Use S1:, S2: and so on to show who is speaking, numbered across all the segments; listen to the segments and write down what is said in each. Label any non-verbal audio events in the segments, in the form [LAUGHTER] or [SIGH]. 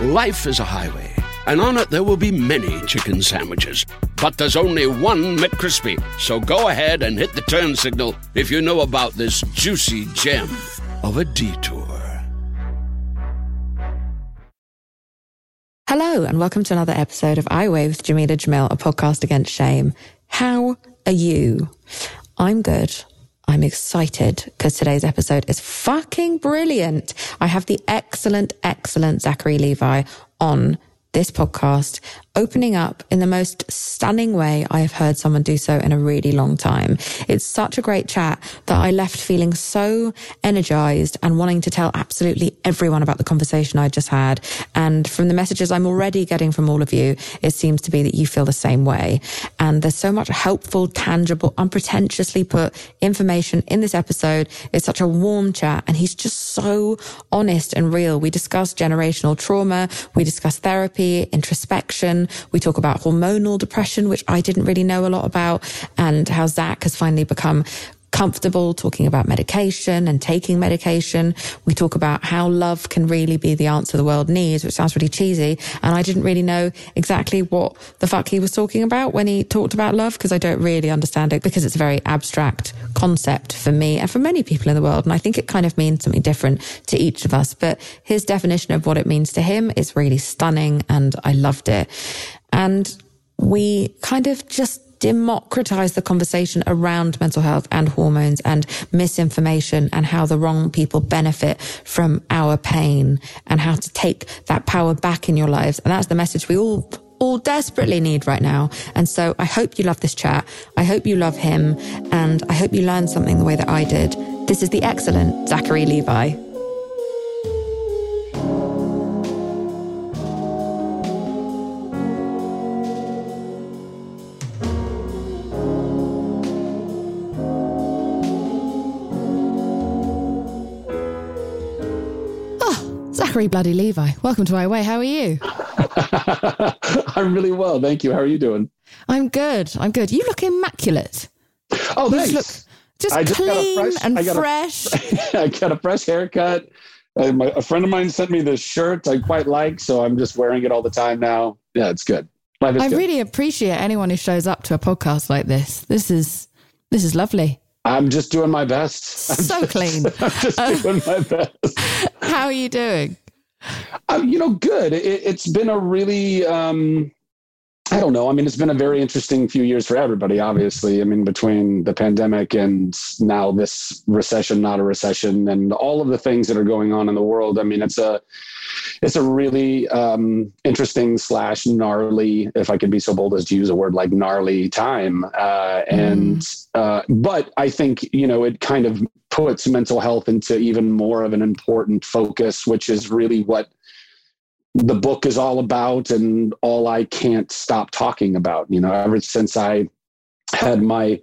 S1: Life is a highway, and on it there will be many chicken sandwiches. But there's only one McCrispy. So go ahead and hit the turn signal if you know about this juicy gem of a detour.
S2: Hello, and welcome to another episode of I Weigh with Jameela Jamil, a podcast against shame. How are you? I'm good. I'm excited because today's episode is fucking brilliant. I have the excellent, excellent Zachary Levi on this podcast, opening up in the most stunning way I have heard someone do so in a really long time. It's such a great chat that I left feeling so energized and wanting to tell absolutely everyone about the conversation I just had. And from the messages I'm already getting from all of you, it seems to be that you feel the same way. And there's so much helpful, tangible, unpretentiously put information in this episode. It's such a warm chat and he's just so honest and real. We discuss generational trauma. We discuss therapy, introspection. We talk about hormonal depression, which I didn't really know a lot about and how Zach has finally become comfortable talking about medication and taking medication. We talk about how love can really be the answer the world needs, which sounds really cheesy. And I didn't really know exactly what the fuck he was talking about when he talked about love because I don't really understand it because it's a very abstract concept for me and for many people in the world. And I think it kind of means something different to each of us. But his definition of what it means to him is really stunning and I loved it. And we kind of just democratize the conversation around mental health and hormones and misinformation and how the wrong people benefit from our pain and how to take that power back in your lives. And that's the message we all all desperately need right now. And so I hope you love this chat. I hope you love him and I hope you learned something the way that I did. This is the excellent Zachary Levi. Zachary Bloody Levi, welcome to I Weigh. How are you? [LAUGHS]
S3: I'm really well, thank you. How are you doing?
S2: I'm good. I'm good. You look immaculate.
S3: Oh,
S2: You
S3: thanks.
S2: just look just,
S3: just a
S2: clean
S3: fresh-
S2: and
S3: I
S2: fresh. [LAUGHS]
S3: I got a fresh haircut. Uh, my, a friend of mine sent me this shirt I quite like, so I'm just wearing it all the time now. Yeah, it's good.
S2: I
S3: good.
S2: really appreciate anyone who shows up to a podcast like this. This is this is lovely.
S3: I'm just doing my best. [LAUGHS] I'm
S2: So
S3: just-
S2: clean. [LAUGHS]
S3: I'm just doing my best. [LAUGHS]
S2: How are you doing?
S3: Um, you know, good. It, it's been a really, um, I don't know. I mean, it's been a very interesting few years for everybody, obviously. I mean, between the pandemic and now this recession, not a recession, and all of the things that are going on in the world. I mean, it's a, it's a really um, interesting slash gnarly, if I could be so bold as to use a word like gnarly time. Uh, and, uh, but I think, you know, it kind of puts mental health into even more of an important focus, which is really what the book is all about and all I can't stop talking about. You know, ever since I had my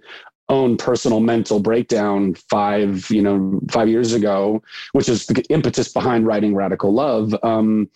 S3: own personal mental breakdown five, you know, five years ago, which is the impetus behind writing Radical Love. Um,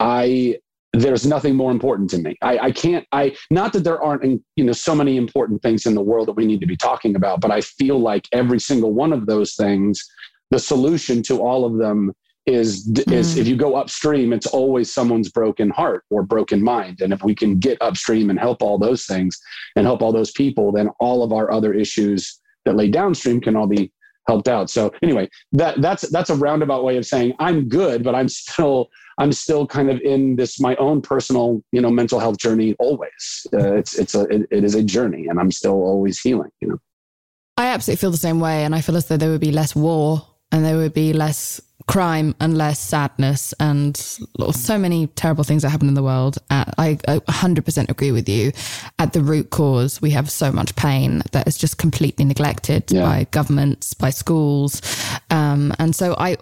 S3: I there's nothing more important to me. I, I can't. I not that there aren't you know so many important things in the world that we need to be talking about, but I feel like every single one of those things, the solution to all of them is is
S2: Mm.
S3: if you go upstream, it's always someone's broken heart or broken mind, and if we can get upstream and help all those things and help all those people, then all of our other issues that lay downstream can all be helped out. So anyway, that that's that's a roundabout way of saying I'm good, but I'm still I'm still kind of in this my own personal you know mental health journey. Always, uh, it's it's a it, it is a journey, and I'm still always healing. You know.
S2: I absolutely feel the same way, and I feel as though there would be less war and there would be less crime and less sadness and so many terrible things that happen in the world. Uh, I, I 100% agree with you. At the root cause, we have so much pain that is just completely neglected
S3: Yeah.
S2: by governments, by schools. Um, and so I,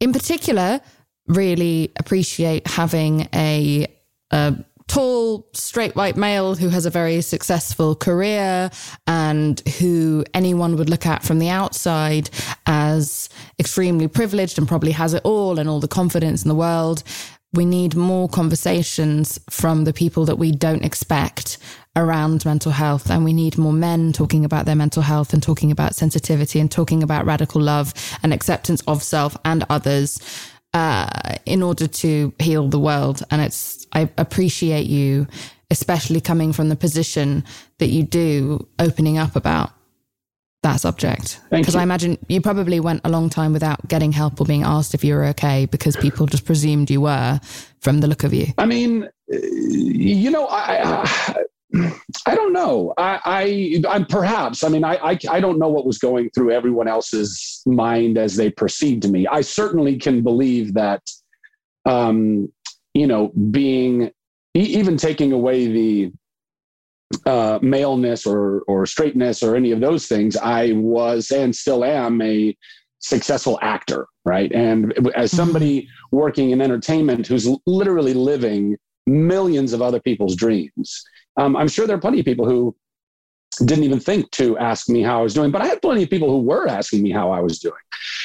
S2: in particular,
S4: really appreciate having a, a tall, straight white male who has a very successful career and who anyone would look at from the outside as extremely privileged and probably has it all and all the confidence in the world. We need more conversations from the people that we don't expect around mental health. And we need more men talking about their mental health and talking about sensitivity and talking about radical love and acceptance of self and others uh, in order to heal the world. And it's, I appreciate you, especially coming from the position that you do, opening up about that subject. Because I imagine you probably went a long time without getting help or being asked if you were okay because people just presumed you were from the look of you.
S3: I mean, you know, I, I I don't know. I, I, am perhaps. I mean, I, I, I don't know what was going through everyone else's mind as they perceived me. I certainly can believe that, um, you know, being even taking away the uh, maleness or or straightness or any of those things, I was and still am a successful actor, right? And as mm-hmm. somebody working in entertainment who's literally living millions of other people's dreams um, I'm sure there are plenty of people who didn't even think to ask me how I was doing, but I had plenty of people who were asking me how I was doing.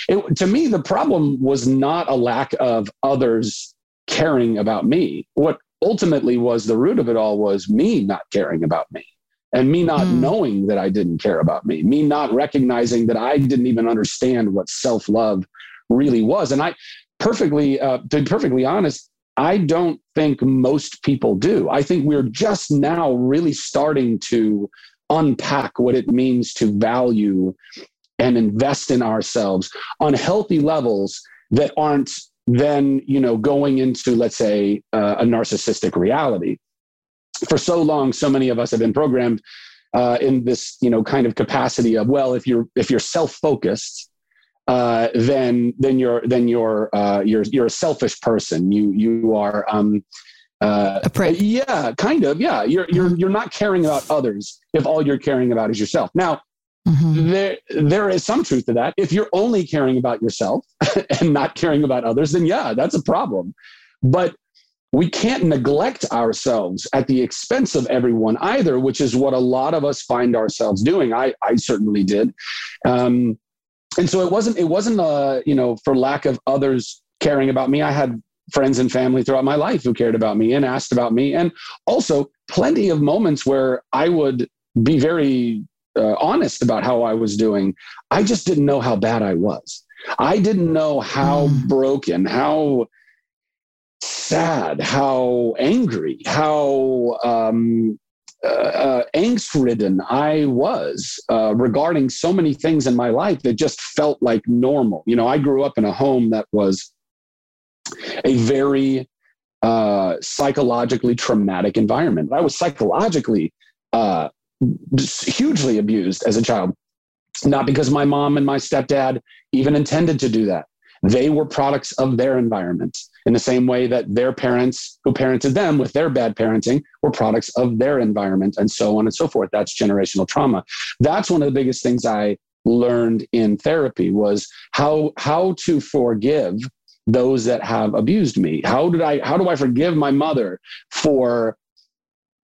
S3: It, to me, the problem was not a lack of others caring about me. What ultimately was the root of it all was me not caring about me and me not mm. knowing that I didn't care about me, me not recognizing that I didn't even understand what self love really was. And I perfectly, uh, to be perfectly honest, I don't think most people do. I think we're just now really starting to unpack what it means to value and invest in ourselves on healthy levels that aren't then you know going into let's say uh, a narcissistic reality for so long so many of us have been programmed uh, in this you know kind of capacity of well if you're if you're self-focused uh, then then you're then you're uh, you're you're a selfish person. You you are um, uh,
S4: a prick.
S3: Yeah, kind of. Yeah, you're you're mm-hmm. you're not caring about others if all you're caring about is yourself. Now. Mm-hmm. There, there is some truth to that. If you're only caring about yourself [LAUGHS] and not caring about others, then yeah, that's a problem. But we can't neglect ourselves at the expense of everyone either, which is what a lot of us find ourselves doing. I, I certainly did. Um, and so it wasn't it wasn't uh you know for lack of others caring about me i had friends and family throughout my life who cared about me and asked about me. And also plenty of moments where i would be very uh, honest about how i was doing. I just didn't know how bad i was. I didn't know how mm. broken how sad how angry how um, uh, uh, angst ridden I was uh, regarding so many things in my life that just felt like normal. You know, I grew up in a home that was a very uh, psychologically traumatic environment. I was psychologically uh, hugely abused as a child, not because my mom and my stepdad even intended to do that. They were products of their environment in the same way that their parents who parented them with their bad parenting were products of their environment and so on and so forth that's generational trauma that's one of the biggest things i learned in therapy was how how to forgive those that have abused me how did i how do i forgive my mother for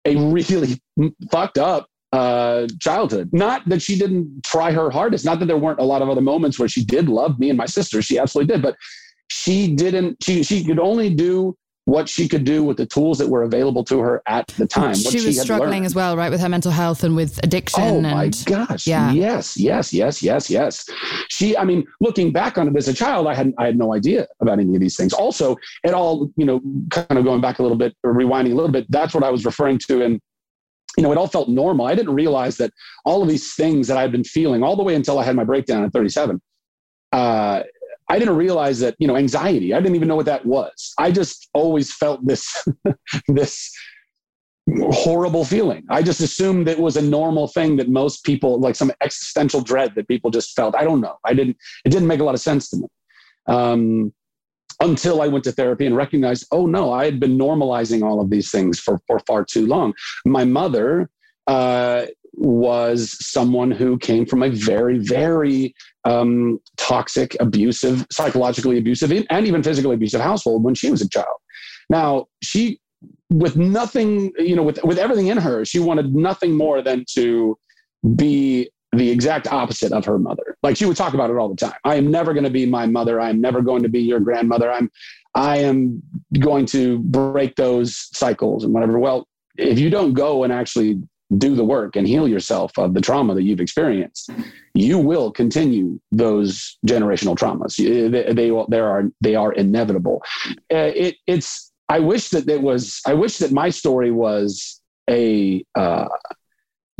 S3: a really [LAUGHS] fucked up uh, childhood. Not that she didn't try her hardest. Not that there weren't a lot of other moments where she did love me and my sister. She absolutely did. But she didn't she she could only do what she could do with the tools that were available to her at the time.
S4: She, she was struggling learned. as well, right, with her mental health and with addiction. Oh
S3: and, my gosh! Yeah. Yes, yes, yes, yes, yes. She, I mean, looking back on it as a child, I had I had no idea about any of these things. Also, it all, you know, kind of going back a little bit or rewinding a little bit. That's what I was referring to in. You know, it all felt normal. I didn't realize that all of these things that I'd been feeling all the way until I had my breakdown at 37. Uh, I didn't realize that, you know, anxiety, I didn't even know what that was. I just always felt this, [LAUGHS] this horrible feeling. I just assumed it was a normal thing that most people, like some existential dread that people just felt. I don't know. I didn't, it didn't make a lot of sense to me. Um, until I went to therapy and recognized, oh no, I had been normalizing all of these things for, for far too long. My mother uh, was someone who came from a very, very um, toxic, abusive, psychologically abusive, and even physically abusive household when she was a child. Now, she, with nothing, you know, with, with everything in her, she wanted nothing more than to be the exact opposite of her mother. Like she would talk about it all the time. I am never going to be my mother. I am never going to be your grandmother. I'm, I am going to break those cycles and whatever. Well, if you don't go and actually do the work and heal yourself of the trauma that you've experienced, you will continue those generational traumas. They, they, they are they are inevitable. Uh, it, it's I wish that it was. I wish that my story was a. Uh,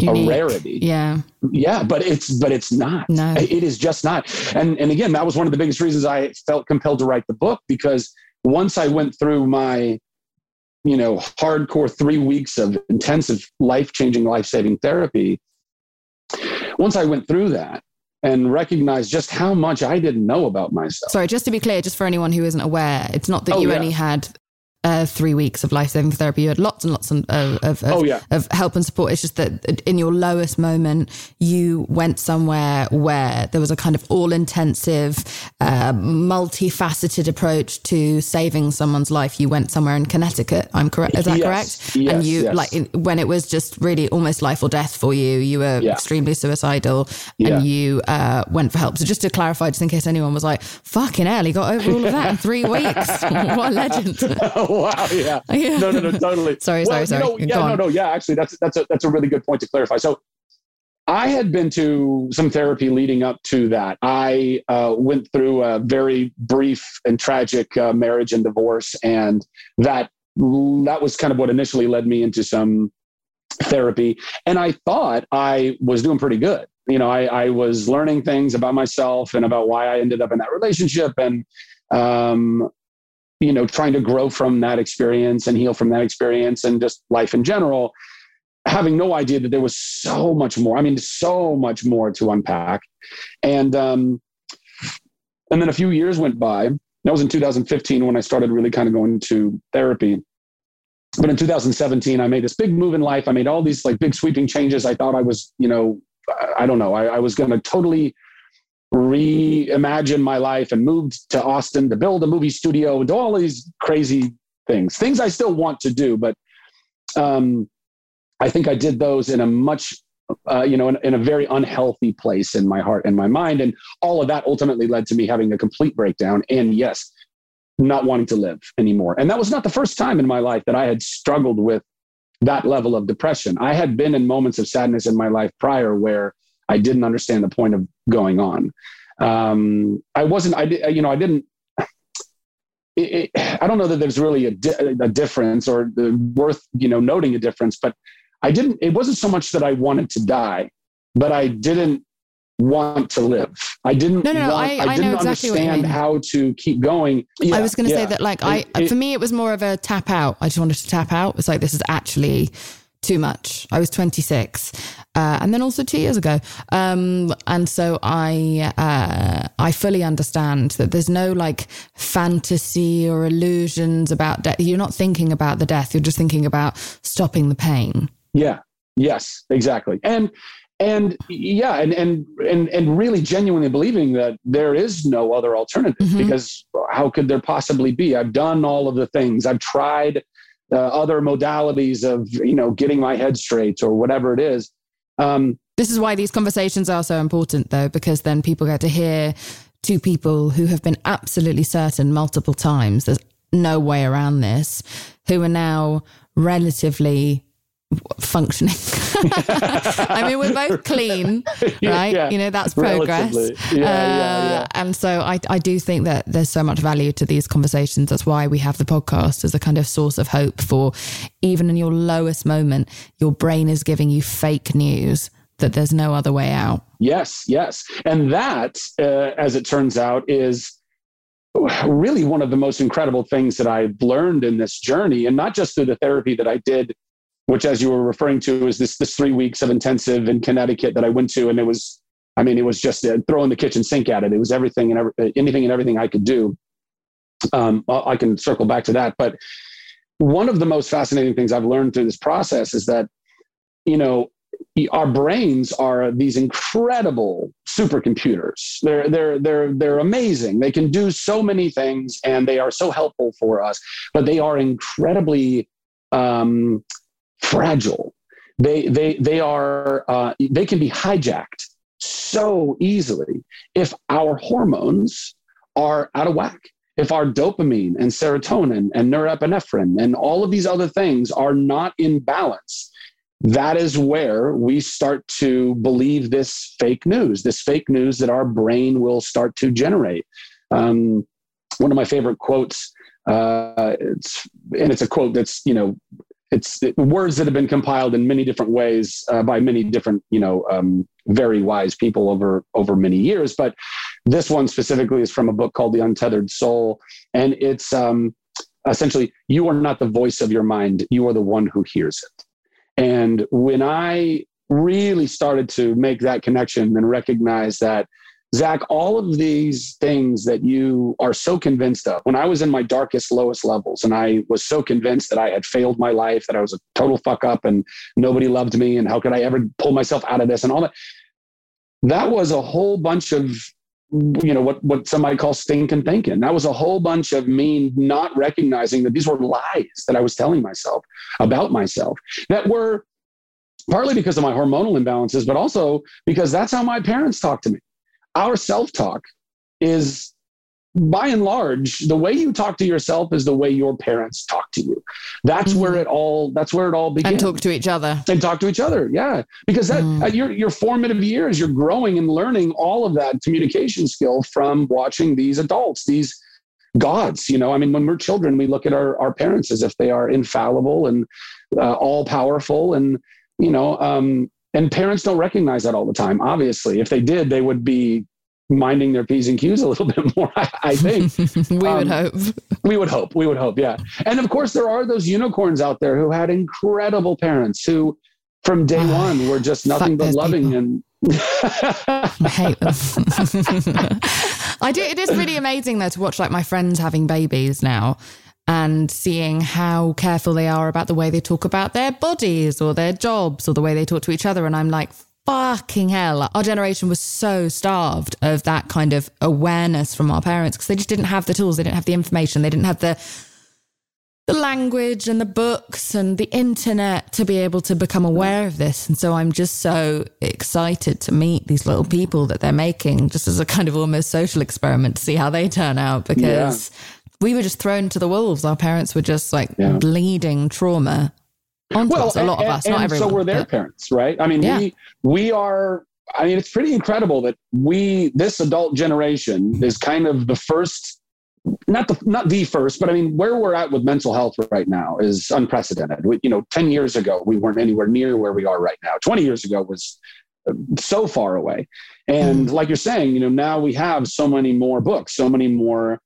S3: a rarity.
S4: Yeah.
S3: Yeah, but it's but it's not.
S4: No.
S3: It is just not. And and again, that was one of the biggest reasons I felt compelled to write the book because once I went through my you know, hardcore three weeks of intensive life changing, life saving therapy. Once I went through that and recognized just how much I didn't know about myself.
S4: Sorry, just to be clear, just for anyone who isn't aware, it's not that oh, you yeah. only had uh, three weeks of life saving therapy. You had lots and lots of, of, of,
S3: oh, yeah.
S4: of help and support. It's just that in your lowest moment, you went somewhere where there was a kind of all intensive, uh, multifaceted approach to saving someone's life. You went somewhere in Connecticut. I'm correct. Is that
S3: yes.
S4: correct?
S3: Yes,
S4: and you,
S3: yes.
S4: like, when it was just really almost life or death for you, you were yeah. extremely suicidal
S3: yeah.
S4: and you uh, went for help. So just to clarify, just in case anyone was like, fucking hell, he got over all of that in three weeks. [LAUGHS] what a legend. [LAUGHS]
S3: wow, [LAUGHS] yeah. No, no, no, totally. [LAUGHS]
S4: sorry, well, sorry, sorry.
S3: Know, yeah, no, no, yeah. Actually, that's that's a that's a really good point to clarify. So, I had been to some therapy leading up to that. I uh, went through a very brief and tragic uh, marriage and divorce, and that that was kind of what initially led me into some therapy. And I thought I was doing pretty good. You know, I, I was learning things about myself and about why I ended up in that relationship, and um, you know, trying to grow from that experience and heal from that experience and just life in general, having no idea that there was so much more. I mean, so much more to unpack. And um, and then a few years went by. That was in 2015 when I started really kind of going to therapy. But in 2017, I made this big move in life. I made all these like big sweeping changes. I thought I was, you know, I don't know, I, I was going to totally reimagine my life and moved to Austin to build a movie studio and do all these crazy things, things I still want to do. But um, I think I did those in a much, uh, you know, in, in, a very unhealthy place in my heart and my mind. And all of that ultimately led to me having a complete breakdown. And yes, not wanting to live anymore. And that was not the first time in my life that I had struggled with that level of depression. I had been in moments of sadness in my life prior where I didn't understand the point of going on. Um, I wasn't, I, you know, I didn't, it, it, I don't know that there's really a, di- a difference or worth, you know, noting a difference, but I didn't, it wasn't so much that I wanted to die, but I didn't want to live. I didn't.
S4: No, no,
S3: want,
S4: I, I, I, didn't
S3: exactly understand how to keep going.
S4: Yeah, I was going to yeah. say that, like, I it, for me, it was more of a tap out. I just wanted to tap out. It's like this is actually too much. I was 26, uh, and then also two years ago. Um, and so I uh, I fully understand that there's no like fantasy or illusions about death. You're not thinking about the death. You're just thinking about stopping the pain.
S3: Yeah. Yes. Exactly. And and yeah and and and and really genuinely believing that there is no other alternative mm-hmm. because how could there possibly be i've done all of the things i've tried uh, other modalities of you know getting my head straight or whatever it is. Um,
S4: this is why these conversations are so important though because then people get to hear two people who have been absolutely certain multiple times there's no way around this who are now relatively functioning. [LAUGHS] I mean, we're both clean, right? Yeah, you know, that's progress.
S3: Yeah, uh, yeah,
S4: and so I, I do think that there's so much value to these conversations. That's why we have the podcast as a kind of source of hope for even in your lowest moment, your brain is giving you fake news that there's no other way out.
S3: Yes, yes. And that, uh, as it turns out, is really one of the most incredible things that I've learned in this journey, and not just through the therapy that I did which as you were referring to is this this three weeks of intensive in Connecticut that I went to, and it was, I mean, it was just uh, throwing the kitchen sink at it. It was everything and every, uh, anything and everything I could do. Um, I can circle back to that, but one of the most fascinating things I've learned through this process is that, you know, our brains are these incredible supercomputers. They're they're they're they're amazing. They can do so many things, and they are so helpful for us. But they are incredibly um, fragile. They they they are uh, they can be hijacked so easily if our hormones are out of whack. If our dopamine and serotonin and norepinephrine and all of these other things are not in balance, that is where we start to believe this fake news, this fake news that our brain will start to generate. Um, one of my favorite quotes, uh, it's, and it's a quote that's, you know, it's words that have been compiled in many different ways uh, by many different, you know, um, very wise people over over many years. But this one specifically is from a book called The Untethered Soul, and it's um, essentially you are not the voice of your mind; you are the one who hears it. And when I really started to make that connection and recognize that, Zach, all of these things that you are so convinced of, when I was in my darkest, lowest levels, and I was so convinced that I had failed my life, that I was a total fuck up and nobody loved me, and how could I ever pull myself out of this and all that, that was a whole bunch of you know what what somebody calls stinking thinking. That was a whole bunch of me not recognizing that these were lies that i was telling myself about myself that were partly because of my hormonal imbalances but also because that's how my parents talked to me our self-talk is by and large, the way you talk to yourself is the way your parents talk to you. That's mm-hmm. where it all. That's where it all begins.
S4: And talk to each other.
S3: And talk to each other. Yeah, because that mm. your your formative years, you're growing and learning all of that communication skill from watching these adults, these gods. You know, I mean, when we're children, we look at our our parents as if they are infallible and uh, all powerful, and you know, um, and parents don't recognize that all the time. Obviously, if they did, they would be minding their P's and Q's a little [LAUGHS] bit more, I, I think. [LAUGHS]
S4: we um, would hope. [LAUGHS]
S3: we would hope. We would hope, yeah. And of course, there are those unicorns out there who had incredible parents who, from day oh, one, were just nothing but loving people. and.
S4: I hate them. I do. It is really amazing though to watch like my friends having babies now and seeing how careful they are about the way they talk about their bodies or their jobs or the way they talk to each other. And I'm like, fucking hell. Our generation was so starved of that kind of awareness from our parents because they just didn't have the tools, they didn't have the information, they didn't have the the language and the books and the internet to be able to become aware of this. And so I'm just so excited to meet these little people that they're making just as a kind of almost social experiment to see how they turn out because yeah. We were just thrown to the wolves. Our parents were just like yeah. bleeding trauma well, us, a lot and, of us, not everyone.
S3: So were their
S4: but...
S3: parents, right? I mean, yeah. we we are. I mean, it's pretty incredible that we, this adult generation, is kind of the first, not the not the first, but I mean, where we're at with mental health right now is unprecedented. We, you know, ten years ago, we weren't anywhere near where we are right now. Twenty years ago was uh, so far away, and mm. like you're saying, you know, now we have so many more books, so many more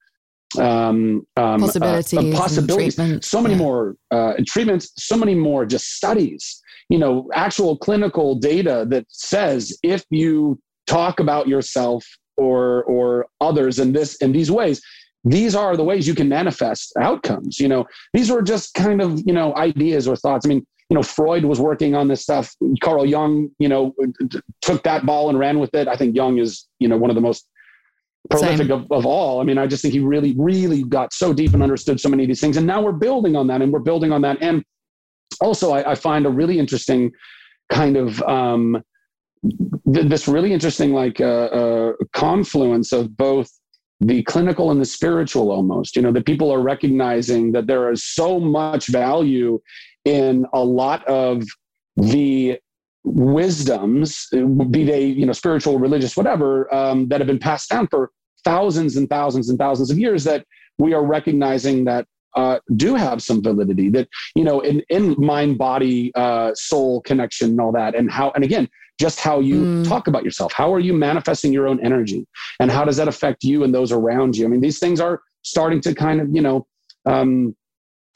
S3: um, um,
S4: possibilities, uh,
S3: possibilities so many yeah. more uh, treatments, so many more just studies, you know, actual clinical data that says if you talk about yourself or or others in this in these ways, these are the ways you can manifest outcomes. You know, these were just kind of you know ideas or thoughts. I mean, you know, Freud was working on this stuff. Carl Jung, you know, took that ball and ran with it. I think Jung is, you know, one of the most prolific of, of, all. I mean, I just think he really, really got so deep and understood so many of these things. And now we're building on that and we're building on that. And also, I, I find a really interesting kind of um, th- this really interesting like uh, uh, confluence of both the clinical and the spiritual almost you know that people are recognizing that there is so much value in a lot of the wisdoms, be they you know spiritual, religious, whatever, um, that have been passed down for thousands and thousands and thousands of years that we are recognizing that uh, do have some validity that you know in, in mind body uh, soul connection and all that. And how and again just how you mm. talk about yourself. How are you manifesting your own energy? And how does that affect you and those around you? I mean these things are starting to kind of you know um,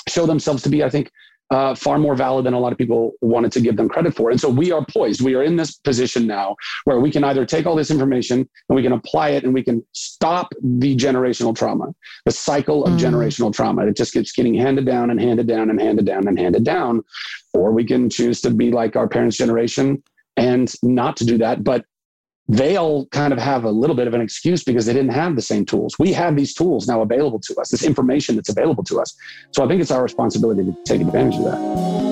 S3: show themselves to be i think uh, far more valid than a lot of people wanted to give them credit for. And so we are poised. We are in this position now where we can either take all this information and we can apply it and we can stop the generational trauma, the cycle of mm. generational trauma. It just keeps getting handed down and handed down and handed down and handed down. Or we can choose to be like our parents' generation and not to do that. But they'll kind of have a little bit of an excuse because they didn't have the same tools. We have these tools now available to us, this information that's available to us. So I think it's our responsibility to take advantage of that.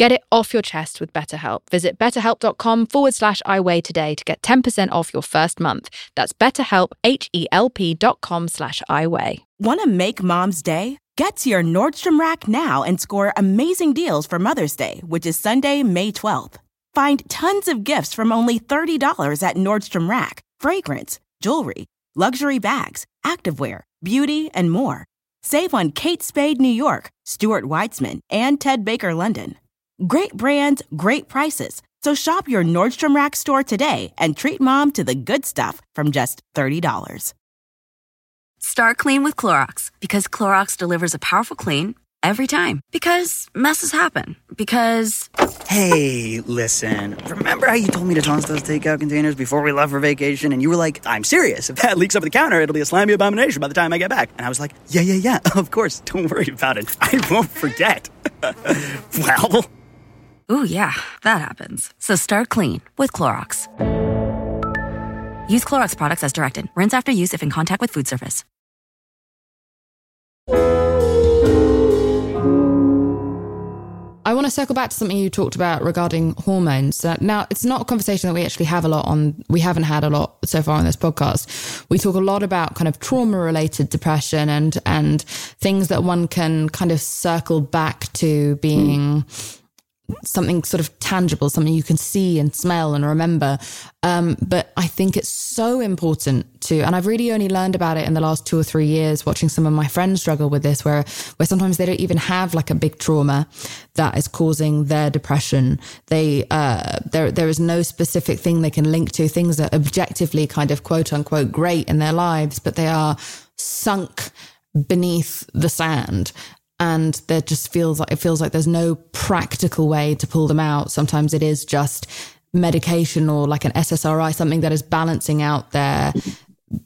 S5: Get it off your chest with BetterHelp. Visit betterhelp.com forward slash iWeigh today to get 10% off your first month. That's betterhelp, H-E-L-P dot com slash iWeigh.
S6: Want to make mom's day? Get to your Nordstrom Rack now and score amazing deals for Mother's Day, which is Sunday, May 12th. Find tons of gifts from only $30 at Nordstrom Rack. Fragrance, jewelry, luxury bags, activewear, beauty, and more. Save on Kate Spade New York, Stuart Weitzman, and Ted Baker London. Great brands, great prices. So shop your Nordstrom Rack store today and treat mom to the good stuff from just $30.
S7: Start clean with Clorox because Clorox delivers a powerful clean every time. Because messes happen. Because.
S8: Hey, listen. Remember how you told me to toss those takeout containers before we left for vacation? And you were like, I'm serious. If that leaks over the counter, it'll be a slimy abomination by the time I get back. And I was like, yeah, yeah, yeah. [LAUGHS] Of course. Don't worry about it. I won't forget. [LAUGHS] well.
S7: Ooh, yeah, that happens. So start clean with Clorox. Use Clorox products as directed. Rinse after use if in contact with food surface.
S4: I want to circle back to something you talked about regarding hormones. Uh, now, it's not a conversation that we actually have a lot on, we haven't had a lot so far on this podcast. We talk a lot about kind of trauma related depression and, and things that one can kind of circle back to being. Mm something sort of tangible, something you can see and smell and remember. Um, but I think it's so important to, and I've really only learned about it in the last two or three years, watching some of my friends struggle with this, where where sometimes they don't even have like a big trauma that is causing their depression. They uh, there there is no specific thing they can link to things that objectively kind of quote unquote great in their lives, but they are sunk beneath the sand and there just feels like it feels like there's no practical way to pull them out. Sometimes it is just medication or like an SSRI, something that is balancing out their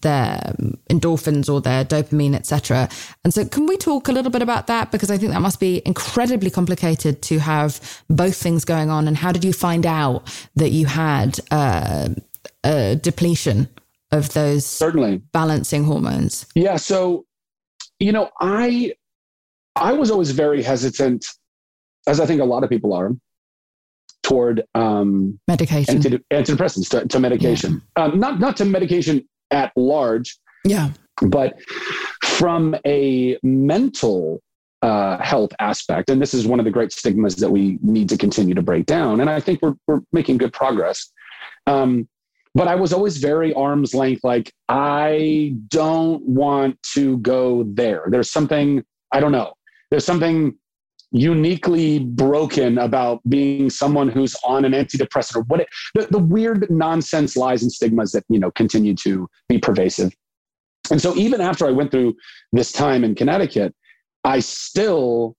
S4: their endorphins or their dopamine, etc. And so, can we talk a little bit about that? Because I think that must be incredibly complicated to have both things going on. And how did you find out that you had uh, a depletion of those
S3: certainly
S4: balancing hormones?
S3: Yeah. So, you know, I I was always very hesitant, as I think a lot of people are, toward um,
S4: medication,
S3: antidepressants to, to medication. Yeah. Um, not not to medication at large.
S4: Yeah.
S3: But from a mental uh, health aspect, and this is one of the great stigmas that we need to continue to break down. And I think we're we're making good progress. Um, but I was always very arm's length, like I don't want to go there. There's something I don't know there's something uniquely broken about being someone who's on an antidepressant or what it, the, the weird nonsense lies and stigmas that you know continue to be pervasive and so even after i went through this time in connecticut i still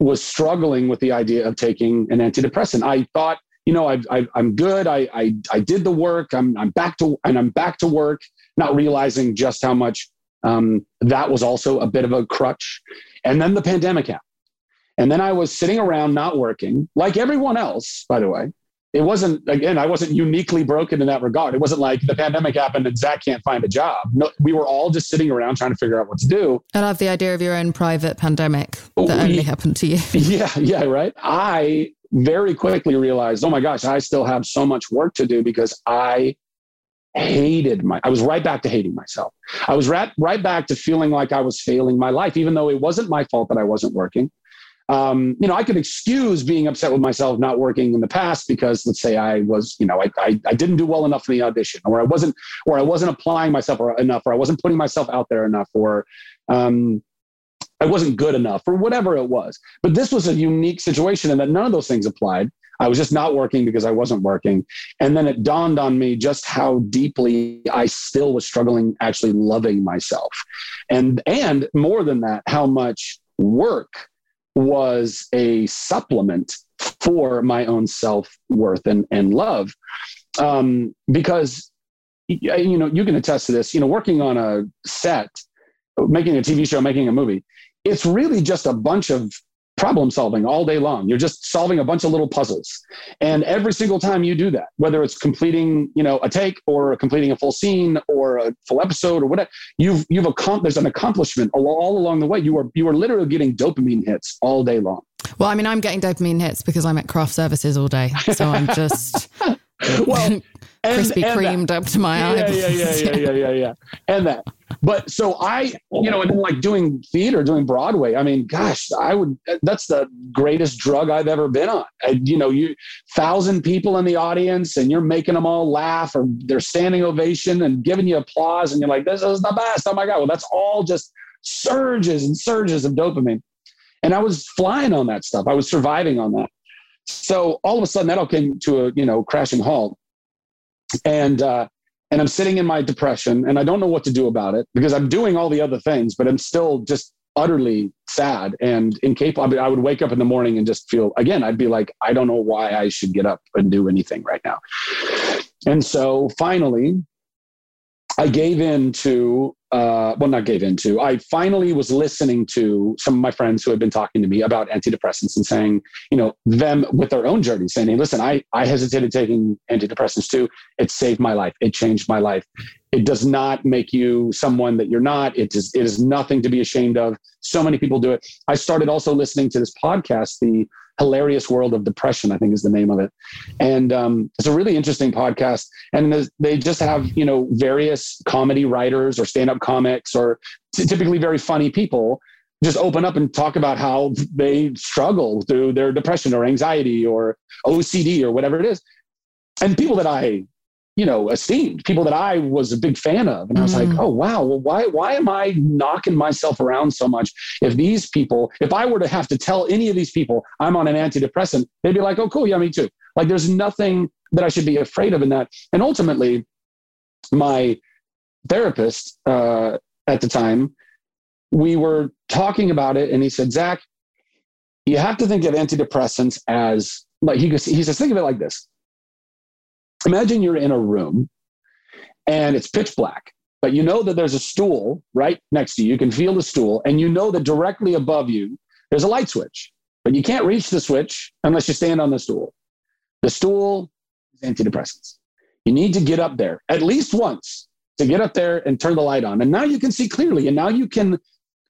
S3: was struggling with the idea of taking an antidepressant i thought you know, I, I, I'm good. I, I, I did the work. I'm, I'm back to, and I'm back to work, not realizing just how much um, that was also a bit of a crutch. And then the pandemic happened. And then I was sitting around not working, like everyone else, by the way. It wasn't, again, I wasn't uniquely broken in that regard. It wasn't like the pandemic happened and Zach can't find a job. No, we were all just sitting around trying to figure out what to do.
S4: I love the idea of your own private pandemic that only happened to you. [LAUGHS]
S3: Yeah, yeah, right. I very quickly realized, oh my gosh, I still have so much work to do because I hated my I was right back to hating myself. I was right right back to feeling like I was failing my life, even though it wasn't my fault that I wasn't working. Um, you know, I could excuse being upset with myself not working in the past because let's say I was, you know, I, I, I didn't do well enough in the audition, or I wasn't, or I wasn't applying myself enough, or I wasn't putting myself out there enough, or um, I wasn't good enough or whatever it was. But this was a unique situation and that none of those things applied. I was just not working because I wasn't working. And then it dawned on me just how deeply I still was struggling actually loving myself. And and more than that, how much work was a supplement for my own self-worth and, and love. Um, because you know, you can attest to this, you know, working on a set, making a TV show, making a movie, it's really just a bunch of problem solving all day long. You're just solving a bunch of little puzzles. And every single time you do that, whether it's completing, you know, a take or completing a full scene or a full episode or whatever, you've you've accomplished there's an accomplishment all, along the way. You are you are literally getting dopamine hits all day long.
S4: Well, I mean, I'm getting dopamine hits because I'm at craft services all day. So I'm just [LAUGHS] [LAUGHS] well, creamed up to my
S3: yeah,
S4: eyeballs.
S3: Yeah, yeah, yeah, yeah, yeah, yeah, and that. But so I, you know, and then like doing theater, doing Broadway. I mean, gosh, I would. That's the greatest drug I've ever been on. I, you know, you thousand people in the audience, and you're making them all laugh, or they're standing ovation and giving you applause, and you're like, "This is the best!" Oh my god! Well, that's all just surges and surges of dopamine, and I was flying on that stuff. I was surviving on that. So all of a sudden, that all came to a you know crashing halt and uh, and I'm sitting in my depression, and I don't know what to do about it because I'm doing all the other things, but I'm still just utterly sad and incapable. I, mean, I would wake up in the morning and just feel again. I'd be like, I don't know why I should get up and do anything right now. And so finally, I gave in to uh, well, not gave in to, I finally was listening to some of my friends who had been talking to me about antidepressants and saying, you know, them with their own journey, saying, listen, I, I hesitated taking antidepressants too. It saved my life. It changed my life. It does not make you someone that you're not. It is, it is nothing to be ashamed of. So many people do it. I started also listening to this podcast, the hilarious world of depression i think is the name of it. And um, it's a really interesting podcast. And they just have you know various comedy writers or stand-up comics or typically very funny people just open up and talk about how they struggle through their depression or anxiety or ocd or whatever it is. And people that i you know, esteemed, people that I was a big fan of. And I was mm. like, oh wow, well, why why am I knocking myself around so much? If these people, if I were to have to tell any of these people I'm on an antidepressant, they'd be like, oh cool, yeah, me too. Like there's nothing that I should be afraid of in that. And ultimately, my therapist uh, at the time, we were talking about it, and he said, Zach, you have to think of antidepressants as like he he says, think of it like this imagine you're in a room and it's pitch black, but you know that there's a stool right next to you. You can feel the stool, and you know that directly above you, there's a light switch, but you can't reach the switch unless you stand on the stool. The stool is antidepressants. You need to get up there at least once to get up there and turn the light on. And now you can see clearly, and now you can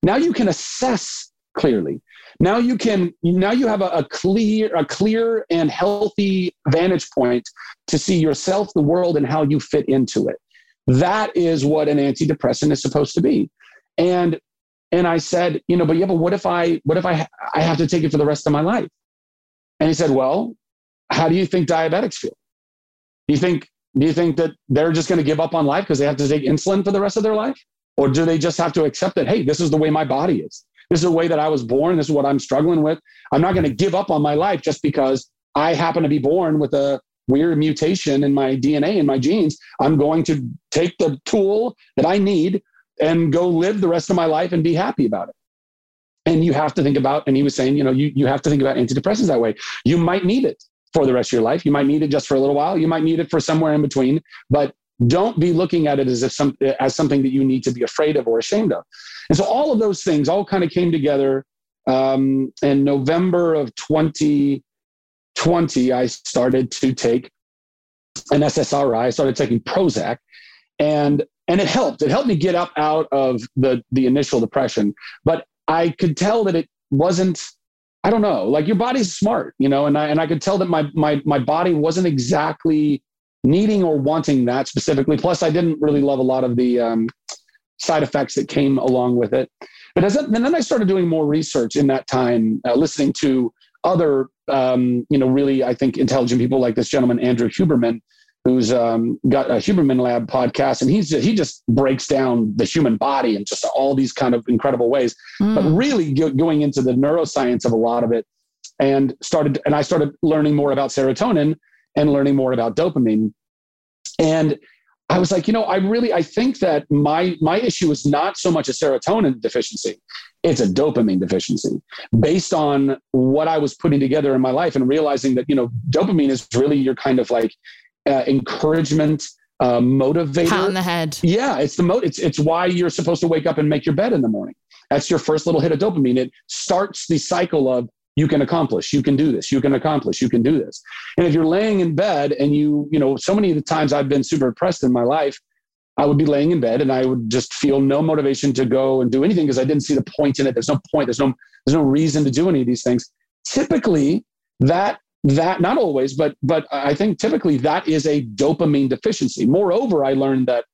S3: now you can assess clearly. Now you can now you have a, a, clear a clear and healthy vantage point to see yourself, the world, and how you fit into it. That is what an antidepressant is supposed to be. And and I said, you know, but yeah, but what if I what if I I have to take it for the rest of my life? And he said, well, how do you think diabetics feel? Do you think do you think that they're just going to give up on life because they have to take insulin for the rest of their life? Or do they just have to accept that, hey, this is the way my body is? This is the way that I was born. This is what I'm struggling with. I'm not going to give up on my life just because I happen to be born with a weird mutation in my DNA and my genes. I'm going to take the tool that I need and go live the rest of my life and be happy about it. And you have to think about, and he was saying, you know, you, you have to think about antidepressants that way. You might need it. for the rest of your life. You might need it just for a little while. You might need it for somewhere in between, but don't be looking at it as if some as something that you need to be afraid of or ashamed of. And so all of those things all kind of came together um, in November of 2020. I started to take an SSRI. I started taking Prozac, and and it helped. It helped me get up out of the the initial depression. But I could tell that it wasn't I don't know, like your body's smart, you know, and I and I could tell that my my my body wasn't exactly needing or wanting that specifically. Plus, I didn't really love a lot of the um, side effects that came along with it. But as and then I started doing more research in that time, uh, listening to other, um, you know, really I think intelligent people like this gentleman Andrew Huberman, who's um, got a Huberman Lab podcast, and he's he just breaks down the human body in just all these kind of incredible ways. Mm. But really go, going into the neuroscience of a lot of it, and started and I started learning more about serotonin and learning more about dopamine, and I was like, you know, I really I think that my my issue is not so much a serotonin deficiency, it's a dopamine deficiency based on what I was putting together in my life and realizing that you know dopamine is really your kind of like uh, encouragement, uh, motivator.
S4: Pat on the head.
S3: Yeah, it's the mo- it's it's why you're supposed to wake up and make your bed in the morning. That's your first little hit of dopamine. It starts the cycle of you can accomplish, you can do this, you can accomplish, you can do this. And if you're laying in bed and you, you know, so many of the times I've been super depressed in my life, I would be laying in bed and I would just feel no motivation to go and do anything because I didn't see the point in it. There's no point. There's no there's no reason to do any of these things. Typically, that that not always but but i think typically that is a dopamine deficiency moreover i learned that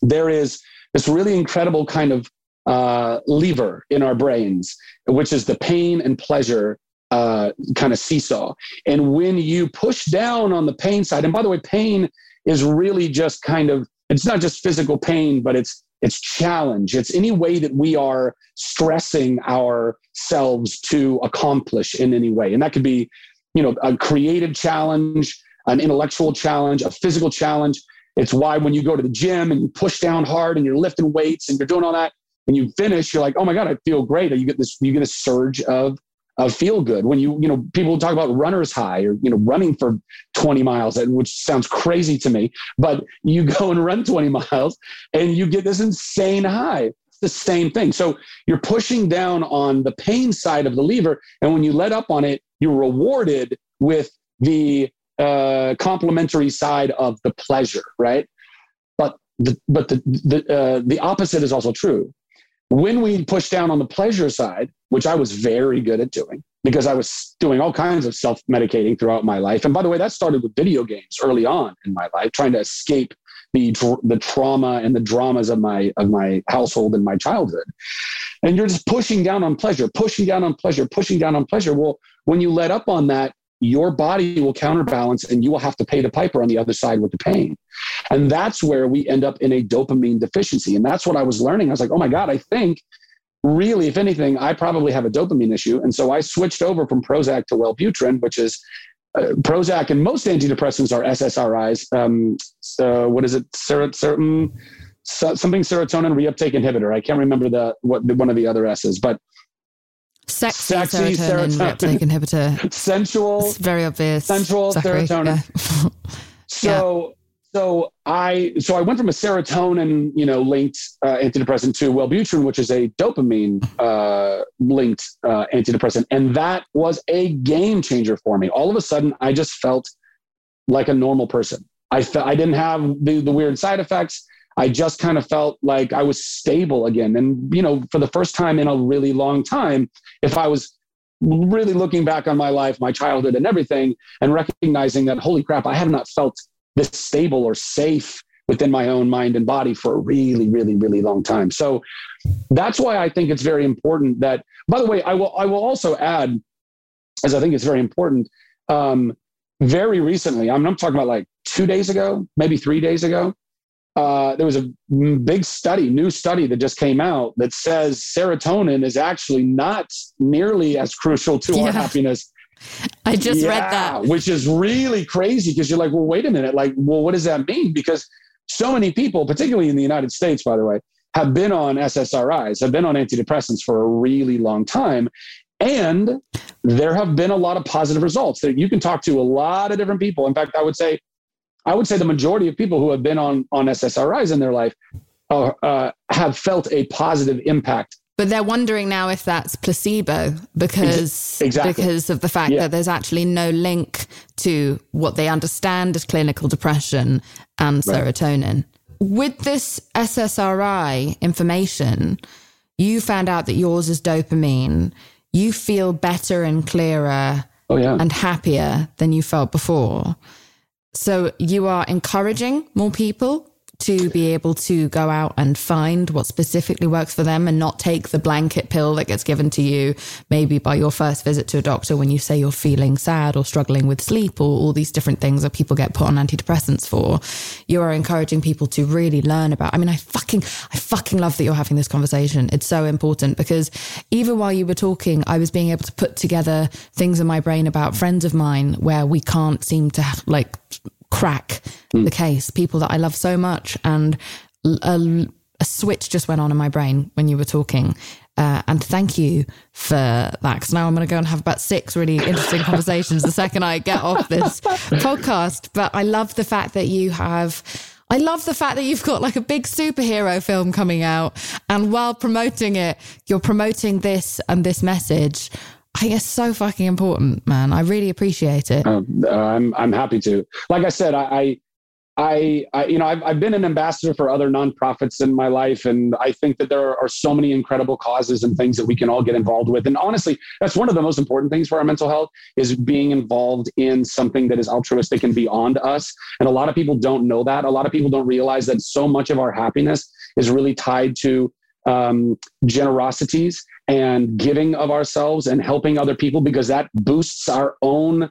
S3: there is this really incredible kind of uh, lever in our brains which is the pain and pleasure uh, kind of seesaw. And when you push down on the pain side and by the way pain is really just kind of it's not just physical pain but it's it's challenge. It's any way that we are stressing ourselves to accomplish in any way. And that could be you know, a creative challenge, an intellectual challenge, a physical challenge. It's why when you go to the gym and you push down hard and you're lifting weights and you're doing all that and you finish, you're like, oh my God, I feel great. You get this, you get a surge of of feel good. When you, you know, people talk about runner's high or, you know, running for 20 miles, which sounds crazy to me, but you [LAUGHS] go and run 20 miles and you get this insane high. It's the same thing. So you're pushing down on the pain side of the lever. And when you let up on it, you're rewarded with the uh, complementary side of the pleasure, right? But the, but the the, uh, the opposite is also true. When we push down on the pleasure side, which I was very good at doing because I was doing all kinds of self medicating throughout my life. And by the way, that started with video games early on in my life, trying to escape the the trauma and the dramas of my of my household and my childhood. And you're just pushing down on pleasure, pushing down on pleasure, pushing down on pleasure. Well, when you let up on that, your body will counterbalance and you will have to pay the piper on the other side with the pain. And that's where we end up in a dopamine deficiency. And that's what I was learning. I was like, oh my God, I think really, if anything, I probably have a dopamine issue. And so I switched over from Prozac to Wellbutrin, which is uh, Prozac and most antidepressants are SSRIs. Um, so what is it? Ser- certain, something serotonin reuptake inhibitor. I can't remember the what one of the other S's, but
S4: Sexy, sexy serotonin, serotonin. reuptake inhibitor.
S3: Sensual.
S4: It's very obvious.
S3: Sensual Zachary, serotonin. [LAUGHS] Yeah. so yeah. so I so I went from a serotonin you know linked uh, antidepressant to Wellbutrin, which is a dopamine uh, linked uh, antidepressant, and that was a game changer for me. All of a sudden, I just felt like a normal person. I felt I didn't have the, the weird side effects. I just kind of felt like I was stable again. And, you know, for the first time in a really long time, if I was really looking back on my life, my childhood, and everything, and recognizing that, holy crap, I have not felt this stable or safe within my own mind and body for a really, really, really long time. So that's why I think it's very important that, by the way, I will, I will also add, as I think it's very important, um, very recently, I'm, I'm talking about like two days ago, maybe three days ago, uh, there was a big study, new study that just came out that says serotonin is actually not nearly as crucial to yeah. our happiness.
S4: I just yeah, read that,
S3: which is really crazy because you're like, well, wait a minute, like, well, what does that mean? Because so many people, particularly in the United States, by the way, have been on SSRIs, have been on antidepressants for a really long time. And there have been a lot of positive results that you can talk to a lot of different people. In fact, I would say, I would say the majority of people who have been on, on SSRIs in their life uh, uh, have felt a positive impact
S4: but they're wondering now if that's placebo because
S3: exactly.
S4: because of the fact yeah. that there's actually no link to what they understand as clinical depression and right. serotonin. With this SSRI information, you found out that yours is dopamine. You feel better and clearer
S3: oh, yeah.
S4: and happier than you felt before. So you are encouraging more people to be able to go out and find what specifically works for them and not take the blanket pill that gets given to you maybe by your first visit to a doctor when you say you're feeling sad or struggling with sleep or all these different things that people get put on antidepressants for. You are encouraging people to really learn about. I mean, I fucking, I fucking love that you're having this conversation. It's so important because even while you were talking, I was being able to put together things in my brain about friends of mine where we can't seem to like crack mm. the case. People that I love so much, and a, a, switch just went on in my brain when you were talking. Uh, and thank you for that. Because now I'm going to go and have about six really interesting conversations the second I get off this [LAUGHS] podcast. But I love the fact that you have. I love the fact that you've got like a big superhero film coming out, and while promoting it, you're promoting this and this message I guess so fucking important, man. I really appreciate it.
S3: Um, uh, I'm I'm happy to. Like I said, I, I, I, you know, I've I've been an ambassador for other nonprofits in my life, and I think that there are so many incredible causes and things that we can all get involved with. And honestly, that's one of the most important things for our mental health is being involved in something that is altruistic and beyond us. And a lot of people don't know that. A lot of people don't realize that so much of our happiness is really tied to um, generosities and giving of ourselves and helping other people because that boosts our own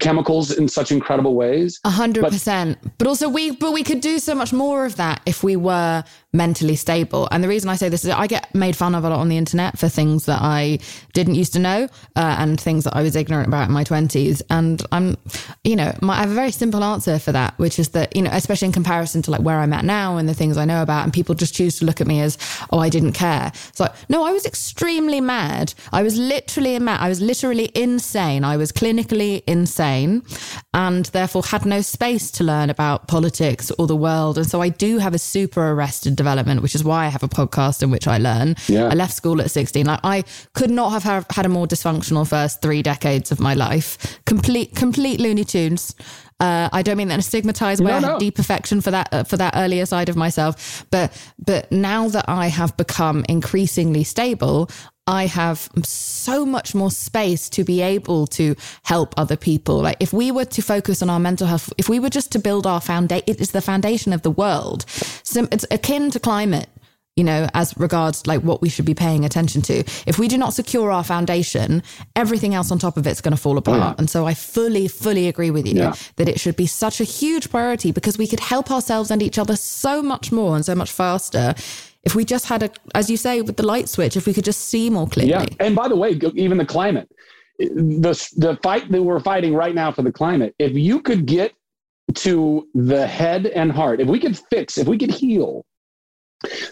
S3: chemicals in such incredible ways.
S4: A hundred percent. But also we but we could do so much more of that if we were mentally stable. And the reason I say this is I get made fun of a lot on the internet for things that I didn't used to know uh, and things that I was ignorant about in my 20s. And I'm, you know, my, I have a very simple answer for that, which is that, you know, especially in comparison to like where I'm at now and the things I know about, and people just choose to look at me as, oh, I didn't care. It's like, no, I was extremely mad. I was literally mad. I was literally insane. I was clinically insane and therefore had no space to learn about politics or the world. And so I do have a super arrested development, which is why I have a podcast in which I learn.
S3: Yeah.
S4: I left school at 16. Like I could not have had a more dysfunctional first three decades of my life. Complete, complete Looney Tunes. Uh, I don't mean that in a stigmatized way. No, no. I had deep affection for that uh, for that earlier side of myself, but but now that I have become increasingly stable, I have so much more space to be able to help other people. Like if we were to focus on our mental health, if we were just to build our foundation, it is the foundation of the world. So it's akin to climate you know, as regards like what we should be paying attention to. If we do not secure our foundation, everything else on top of it's going to fall apart. Yeah. And so I fully, fully agree with you yeah. that it should be such a huge priority because we could help ourselves and each other so much more and so much faster if we just had a, as you say, with the light switch, if we could just see more clearly.
S3: Yeah. And by the way, even the climate, the, the fight that we're fighting right now for the climate, if you could get to the head and heart, if we could fix, if we could heal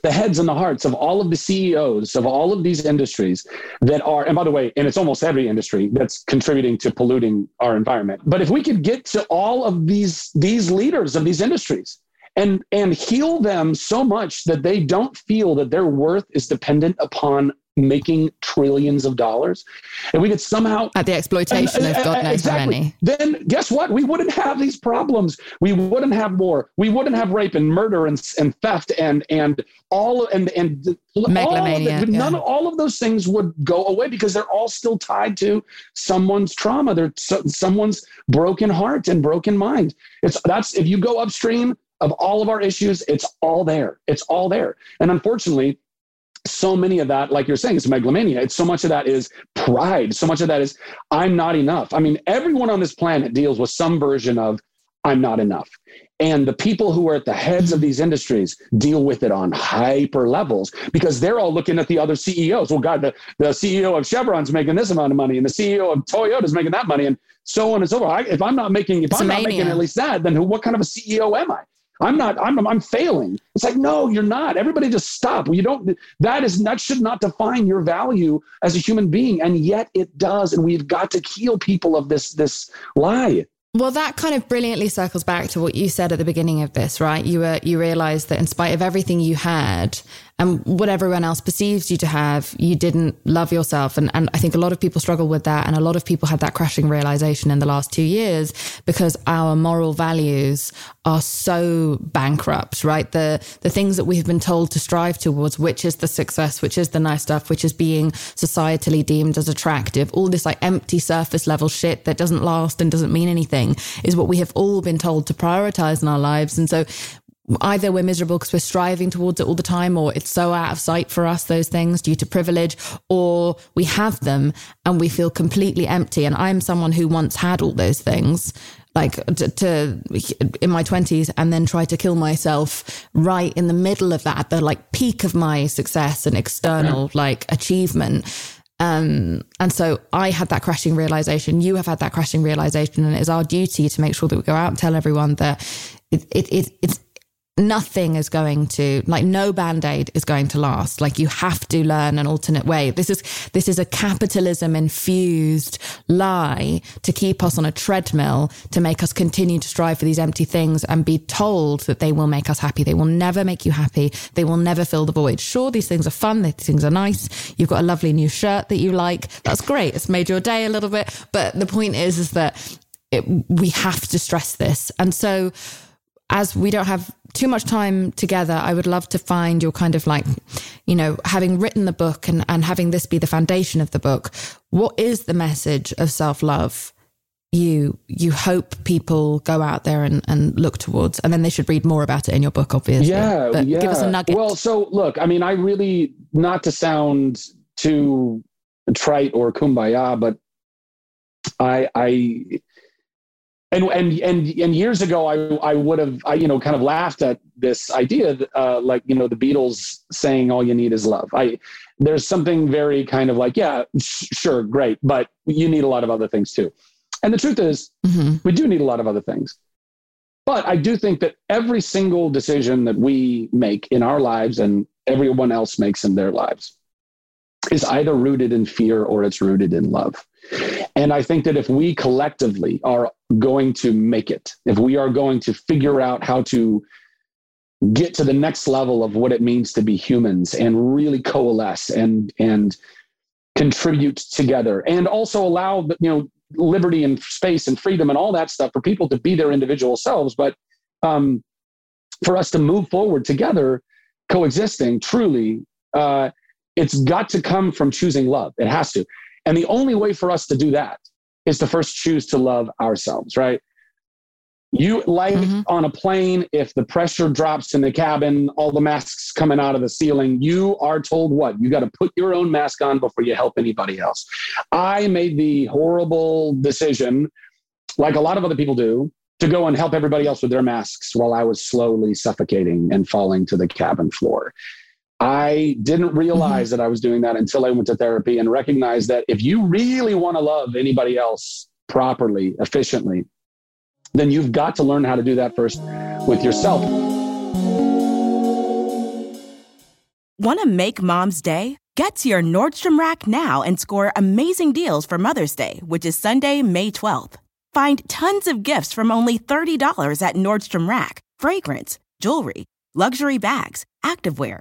S3: the heads and the hearts of all of the CEOs of all of these industries that are, and by the way, and it's almost every industry that's contributing to polluting our environment. But if we could get to all of these these leaders of these industries and and heal them so much that they don't feel that their worth is dependent upon making trillions of dollars. And we could somehow
S4: at the exploitation of god knows exactly. many.
S3: Then guess what? We wouldn't have these problems. We wouldn't have war. We wouldn't have rape and murder and, and theft and and all and and
S4: megalomania
S3: all, none yeah. all of those things would go away because they're all still tied to someone's trauma. They're so, someone's broken heart and broken mind. It's that's if you go upstream of all of our issues it's all there it's all there and unfortunately so many of that, like you're saying, it's megalomania. It's so much of that is pride. So much of that is I'm not enough. I mean, everyone on this planet deals with some version of I'm not enough. And the people who are at the heads of these industries deal with it on hyper levels because they're all looking at the other CEOs. Well, God, the, the CEO of Chevron's making this amount of money, and the CEO of Toyota's making that money, and so on and so forth. I, if I'm not making, if it's I'm not making at least that, then who, what kind of a CEO am I? I'm not, I'm, I'm failing. It's like, no, you're not. Everybody just stop. You don't, that is, that should not define your value as a human being. And yet it does. And we've got to heal people of this, this lie.
S4: Well, that kind of brilliantly circles back to what you said at the beginning of this, right? You were you realized that in spite of everything you had and what everyone else perceives you to have, you didn't love yourself. And and I think a lot of people struggle with that, and a lot of people had that crashing realization in the last two years because our moral values are so bankrupt, right? The the things that we have been told to strive towards, which is the success, which is the nice stuff, which is being societally deemed as attractive, all this like empty surface level shit that doesn't last and doesn't mean anything, is what we have all been told to prioritize in our lives. And so either we're miserable because we're striving towards it all the time or it's so out of sight for us those things due to privilege or we have them and we feel completely empty and i'm someone who once had all those things like to, to, in my 20s and then try to kill myself right in the middle of that the like peak of my success and external like achievement um, and so I had that crashing realization. You have had that crashing realization, and it is our duty to make sure that we go out and tell everyone that it, it, it, it's nothing is going to like no band-aid is going to last. Like you have to learn an alternate way. This is this is a capitalism infused lie to keep us on a treadmill to make us continue to strive for these empty things and be told that they will make us happy. They will never make you happy. They will never fill the void. Sure these things are fun. These things are nice. You've got a lovely new shirt that you like. That's great. It's made your day a little bit. But the point is is that it, we have to stress this. And so as we don't have too much time together, I would love to find your kind of like, you know, having written the book and, and having this be the foundation of the book, what is the message of self love? You you hope people go out there and, and look towards, and then they should read more about it in your book, obviously.
S3: Yeah,
S4: but
S3: yeah.
S4: Give us a nugget.
S3: Well, so look, I mean, I really not to sound too trite or kumbaya, but I I and and and and years ago I I would have I you know kind of laughed at this idea uh, like you know the Beatles saying all you need is love. I there's something very kind of like yeah sh- sure great but you need a lot of other things too. And the truth is mm-hmm. we do need a lot of other things. But I do think that every single decision that we make in our lives and everyone else makes in their lives is either rooted in fear or it's rooted in love. And I think that if we collectively are going to make it, if we are going to figure out how to get to the next level of what it means to be humans and really coalesce and and contribute together and also allow you know liberty and space and freedom and all that stuff for people to be their individual selves but um, for us to move forward together coexisting truly uh, it's got to come from choosing love. It has to and the only way for us to do that is to first choose to love ourselves, right? You like mm-hmm. on a plane, if the pressure drops in the cabin, all the masks coming out of the ceiling, you are told what? You got to put your own mask on before you help anybody else. I made the horrible decision, like a lot of other people do, to go and help everybody else with their masks while I was slowly suffocating and falling to the cabin floor. I didn't realize mm-hmm. that I was doing that until I went to therapy and recognized that if you really want to love anybody else properly, efficiently, then you've got to learn how to do that first with yourself.
S6: Want to make mom's day? Get to your Nordstrom Rack now and score amazing deals for Mother's Day, which is Sunday, May 12th. Find tons of gifts from only $30 at Nordstrom Rack fragrance, jewelry, luxury bags, activewear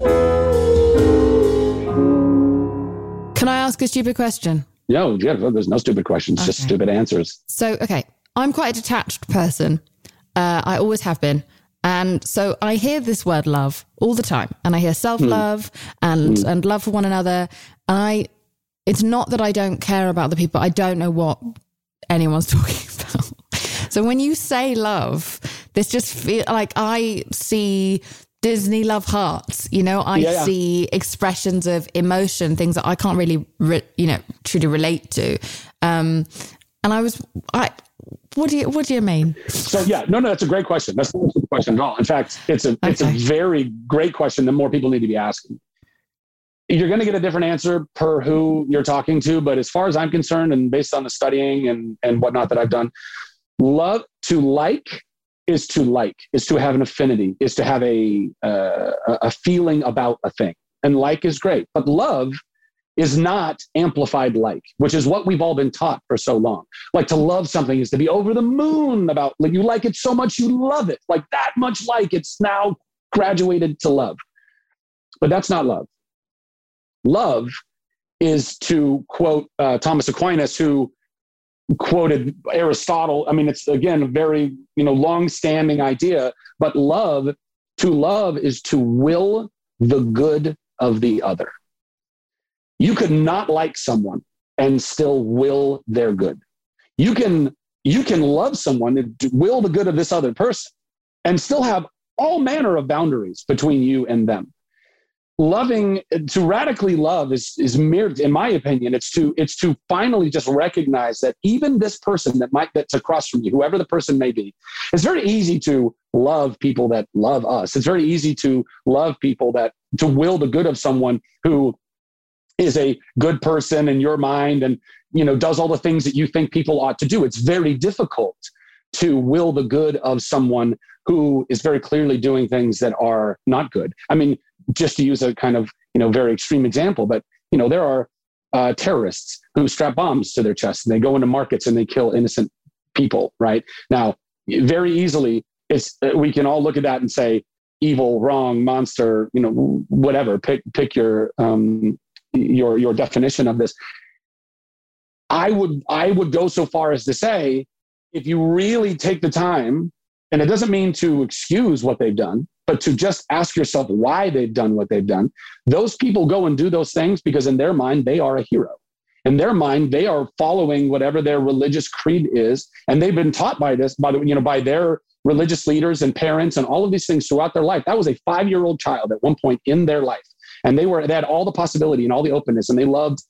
S4: Can I ask a stupid question?
S3: No, yeah, there's no stupid questions, okay. just stupid answers.
S4: So, okay, I'm quite a detached person. Uh, I always have been. And so I hear this word love all the time. And I hear self love mm. and, mm. and love for one another. I, it's not that I don't care about the people, I don't know what anyone's [LAUGHS] talking about. So when you say love, This just feel like I see Disney love hearts. You know, I
S3: Yeah, yeah.
S4: see expressions of emotion, things that I can't really, re- you know, truly relate to. Um, and I was, I, what do you, what do you mean?
S3: So yeah, no, no, that's a great question. That's not a question at all. In fact, it's a it's a very great question that more people need to be asking. You're going to get a different answer per who you're talking to, but as far as I'm concerned, and based on the studying and and whatnot that I've done, love to like is to like is to have an affinity is to have a uh, a feeling about a thing, and like is great, but love is not amplified like, which is what we've all been taught for so long. Like to love something is to be over the moon about like you like it so much you love it. Like that much like it's now graduated to love. But that's not love. Love is to quote uh, thomas aquinas who quoted aristotle. I mean it's again a very you know long-standing idea but love to love is to will the good of the other. You could not like someone and still will their good. You can you can love someone and will the good of this other person and still have all manner of boundaries between you and them loving to radically love is is mere in my opinion it's to it's to finally just recognize that even this person that might that's across from you whoever the person may be it's very easy to love people that love us. It's very easy to love people that to will the good of someone who is a good person in your mind and you know does all the things that you think people ought to do. It's very difficult to will the good of someone who is very clearly doing things that are not good. I mean just to use a kind of you know very extreme example but you know there are uh, terrorists who strap bombs to their chests and they go into markets and they kill innocent people right? Now very easily it's uh, we can all look at that and say evil wrong monster you know whatever pick pick your um your your definition of this. I would i would go so far as to say if you really take the time and it doesn't mean to excuse what they've done but to just ask yourself why they've done what they've done those people go and do those things because in their mind they are a hero. In their mind they are following whatever their religious creed is and they've been taught by this by the you know by their religious leaders and parents and all of these things throughout their life. That was a 5 year old child at one point in their life. And they were they had all the possibility and all the openness and they loved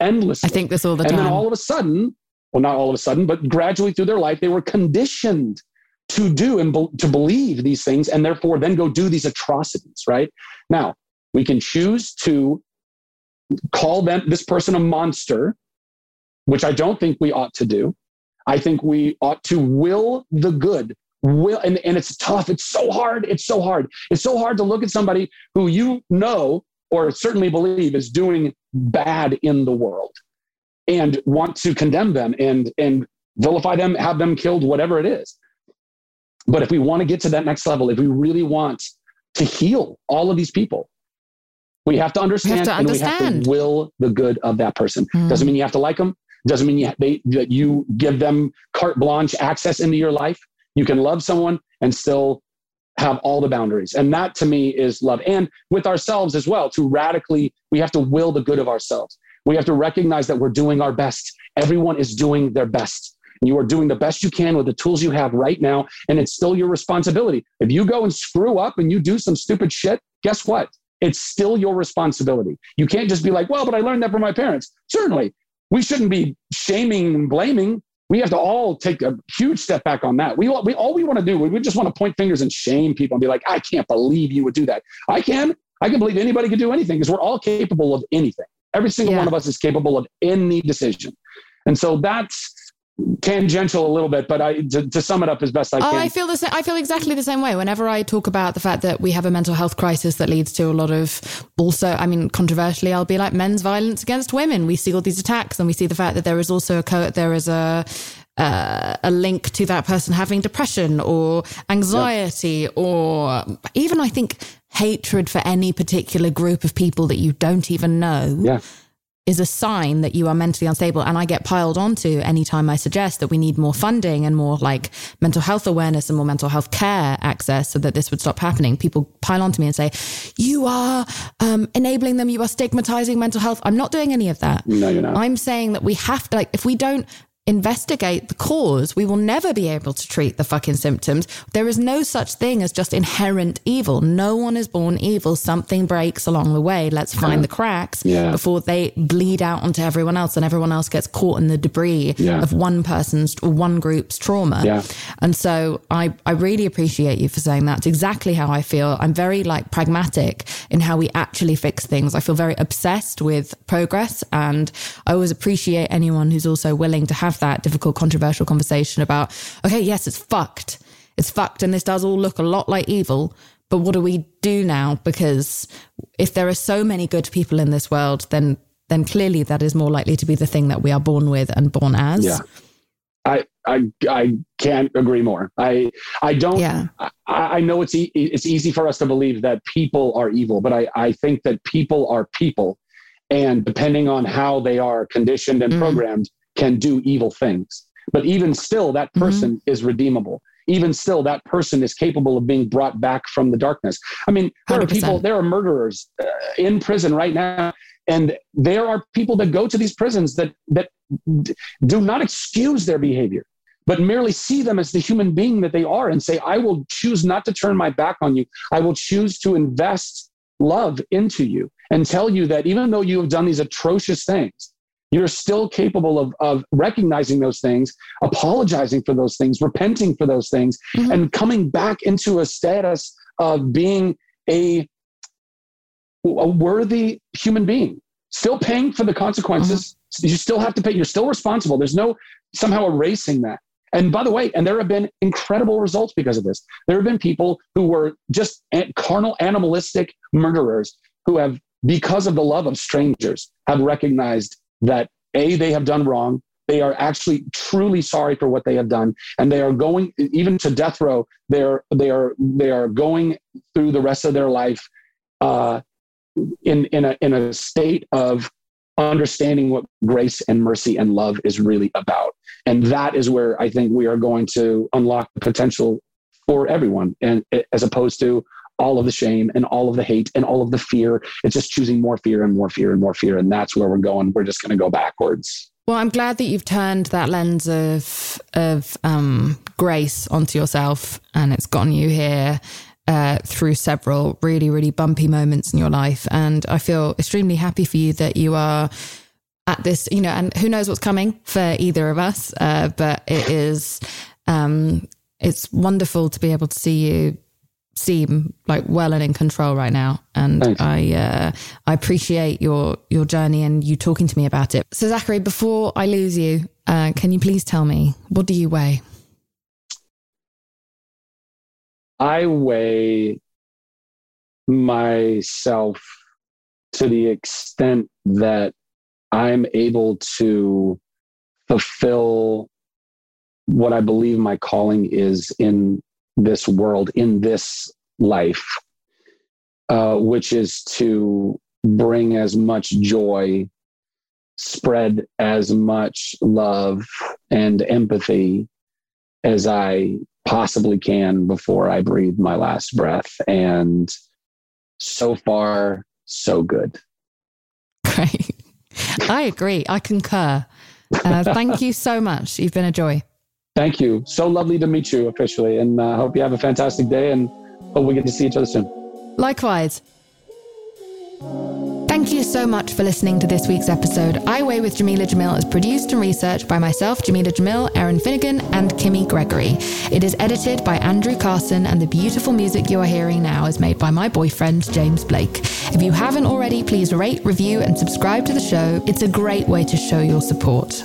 S3: endlessly.
S4: I think this all the time.
S3: and then all of a sudden, well, not all of a sudden, but gradually through their life, they were conditioned to do and be- to believe these things and therefore then go do these atrocities, right? Now, we can choose to call them this person a monster, which I don't think we ought to do. I think we ought to will the good. Will and, and it's tough. It's so hard. It's so hard. It's so hard to look at somebody who you know or certainly believe is doing bad in the world and want to condemn them and and vilify them, have them killed, whatever it is. But if we want to get to that next level, if we really want to heal all of these people, we have to understand,
S4: to
S3: and we have to will the good of that person.
S4: Mm.
S3: Doesn't mean you have to like them. Doesn't mean you, they, that you give them carte blanche access into your life. You can love someone and still have all the boundaries. And that to me is love. And with ourselves as well, to radically, we have to will the good of ourselves. We have to recognize that we're doing our best. Everyone is doing their best. You are doing the best you can with the tools you have right now. And it's still your responsibility. If you go and screw up and you do some stupid shit, guess what? It's still your responsibility. You can't just be like, well, but I learned that from my parents. Certainly, we shouldn't be shaming and blaming. We have to all take a huge step back on that. We, all- we all we want to do, we just want to point fingers and shame people and be like, I can't believe you would do that. I can. I can believe anybody could do anything because we're all capable of anything. Every single
S4: Yeah.
S3: one of us is capable of any decision. And so that's tangential a little bit, but I to, to sum it up as best I
S4: Oh,
S3: can.
S4: I feel the same. I feel exactly the same way. Whenever I talk about the fact that we have a mental health crisis that leads to a lot of, also, I mean, controversially, I'll be like men's violence against women. We see all these attacks, and we see the fact that there is also a co- there is a uh, a link to that person having depression or anxiety or even I think hatred for any particular group of people that you don't even know
S3: yeah.
S4: is a sign that you are mentally unstable. And I get piled onto anytime I suggest that we need more funding and more like mental health awareness and more mental health care access so that this would stop happening. People pile onto me and say, You are um, enabling them, you are stigmatizing mental health. I'm not doing any of that.
S3: No, you're not.
S4: I'm saying that we have to, like, if we don't investigate the cause, we will never be able to treat the fucking symptoms. There is no such thing as just inherent evil. No one is born evil. Something breaks along the way. Let's find the cracks
S3: Yeah.
S4: before they bleed out onto everyone else and everyone else gets caught in the debris
S3: Yeah.
S4: of one person's or one group's trauma.
S3: Yeah.
S4: And so I, I really appreciate you for saying that. It's exactly how I feel. I'm very like pragmatic in how we actually fix things. I feel very obsessed with progress and I always appreciate anyone who's also willing to have that difficult, controversial conversation about, okay, yes, it's fucked. It's fucked. And this does all look a lot like evil. But what do we do now? Because if there are so many good people in this world, then then clearly that is more likely to be the thing that we are born with and born as.
S3: Yeah. I, I, I can't agree more. I, I don't,
S4: Yeah.
S3: I, I know it's, e- it's easy for us to believe that people are evil, but I, I think that people are people. And depending on how they are conditioned and
S4: Mm.
S3: programmed, can do evil things. But even still, that
S4: Mm-hmm.
S3: person is redeemable. Even still, that person is capable of being brought back from the darkness. I mean, there are
S4: 100%.
S3: people, there are murderers uh, in prison right now. And there are people that go to these prisons that, that d- do not excuse their behavior, but merely see them as the human being that they are and say, I will choose not to turn my back on you. I will choose to invest love into you and tell you that even though you have done these atrocious things, you're still capable of, of recognizing those things, apologizing for those things, repenting for those things,
S4: Mhm.
S3: and coming back into a status of being a, a worthy human being, still paying for the consequences. You still have to pay. You're still responsible. There's no somehow erasing that. And by the way, and there have been incredible results because of this. There have been people who were just carnal, animalistic murderers who have, because of the love of strangers, have recognized that A, they have done wrong. They are actually truly sorry for what they have done. And they are going even to death row. They're, they are, they are going through the rest of their life uh, in, in, a, in a state of understanding what grace and mercy and love is really about. And that is where I think we are going to unlock the potential for everyone, and as opposed to all of the shame and all of the hate and all of the fear. It's just choosing more fear and more fear and more fear, and that's where we're going. We're just going to go backwards.
S4: Well, I'm glad that you've turned that lens of of um, grace onto yourself, and it's gotten you here uh, through several really, really bumpy moments in your life. And I feel extremely happy for you that you are at this. You know, and who knows what's coming for either of us, uh, but it is um, it's wonderful to be able to see you seem like well and in control right now. And
S3: Thanks.
S4: i uh i appreciate your your journey and you talking to me about it. So zachary before i lose you uh can you please tell me what do you weigh?
S3: I weigh myself to the extent that I'm able to fulfill what I believe my calling is in this world, in this life, uh, which is to bring as much joy, spread as much love and empathy as I possibly can before I breathe my last breath. And so far, so good.
S4: great i agree. I concur. Uh, thank you so much. You've been a joy
S3: Thank you. So lovely to meet you officially. And uh, hope you have a fantastic day and hope we get to see each other soon.
S4: Likewise. Thank you so much for listening to this week's episode. I Weigh with Jameela Jamil is produced and researched by myself, Jameela Jamil, Erin Finnegan, and Kimmy Gregory. It is edited by Andrew Carson, and the beautiful music you are hearing now is made by my boyfriend, James Blake. If you haven't already, please rate, review, and subscribe to the show. It's a great way to show your support.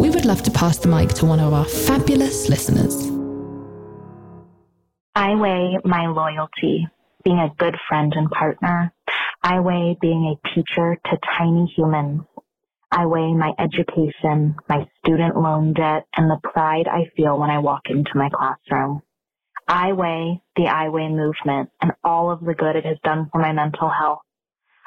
S4: we would love to pass the mic to one of our fabulous listeners.
S9: I weigh my loyalty, being a good friend and partner. I weigh being a teacher to tiny humans. I weigh my education, my student loan debt, and the pride I feel when I walk into my classroom. I weigh the I Weigh movement and all of the good it has done for my mental health.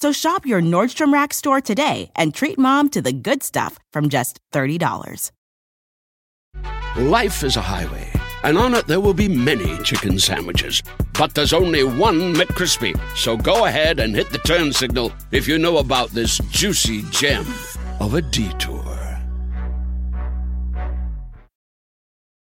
S6: So shop your Nordstrom Rack store today and treat mom to the good stuff from just $30.
S1: Life is a highway, and on it there will be many chicken sandwiches. But there's only one McCrispy. So go ahead and hit the turn signal if you know about this juicy gem of a detour.